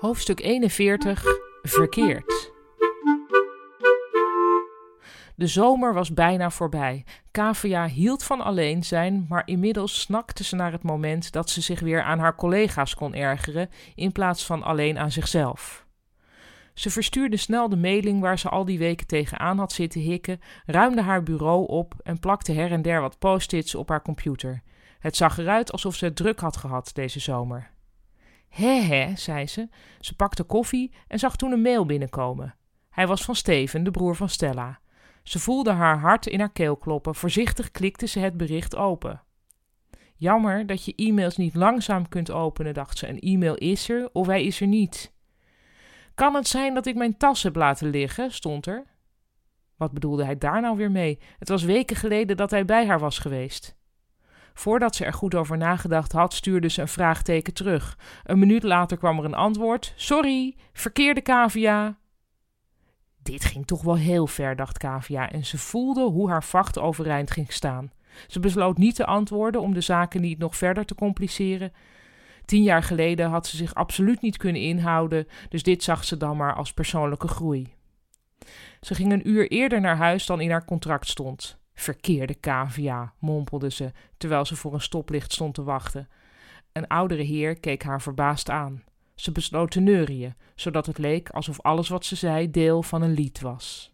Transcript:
Hoofdstuk 41 Verkeerd. De zomer was bijna voorbij. Kavia hield van alleen zijn, maar inmiddels snakte ze naar het moment dat ze zich weer aan haar collega's kon ergeren, in plaats van alleen aan zichzelf. Ze verstuurde snel de mailing waar ze al die weken tegenaan had zitten hikken, ruimde haar bureau op en plakte her en der wat post-its op haar computer. Het zag eruit alsof ze het druk had gehad deze zomer. Hé, hé, zei ze. Ze pakte koffie en zag toen een mail binnenkomen. Hij was van Steven, de broer van Stella. Ze voelde haar hart in haar keel kloppen. Voorzichtig klikte ze het bericht open. Jammer dat je e-mails niet langzaam kunt openen, dacht ze. Een e-mail is er of hij is er niet. Kan het zijn dat ik mijn tas heb laten liggen? stond er. Wat bedoelde hij daar nou weer mee? Het was weken geleden dat hij bij haar was geweest. Voordat ze er goed over nagedacht had, stuurde ze een vraagteken terug. Een minuut later kwam er een antwoord: Sorry, verkeerde cavia. Dit ging toch wel heel ver, dacht Cavia, en ze voelde hoe haar vacht overeind ging staan. Ze besloot niet te antwoorden om de zaken niet nog verder te compliceren. Tien jaar geleden had ze zich absoluut niet kunnen inhouden, dus dit zag ze dan maar als persoonlijke groei. Ze ging een uur eerder naar huis dan in haar contract stond. Verkeerde cavia, mompelde ze, terwijl ze voor een stoplicht stond te wachten. Een oudere heer keek haar verbaasd aan. Ze besloot te neurien, zodat het leek alsof alles wat ze zei deel van een lied was.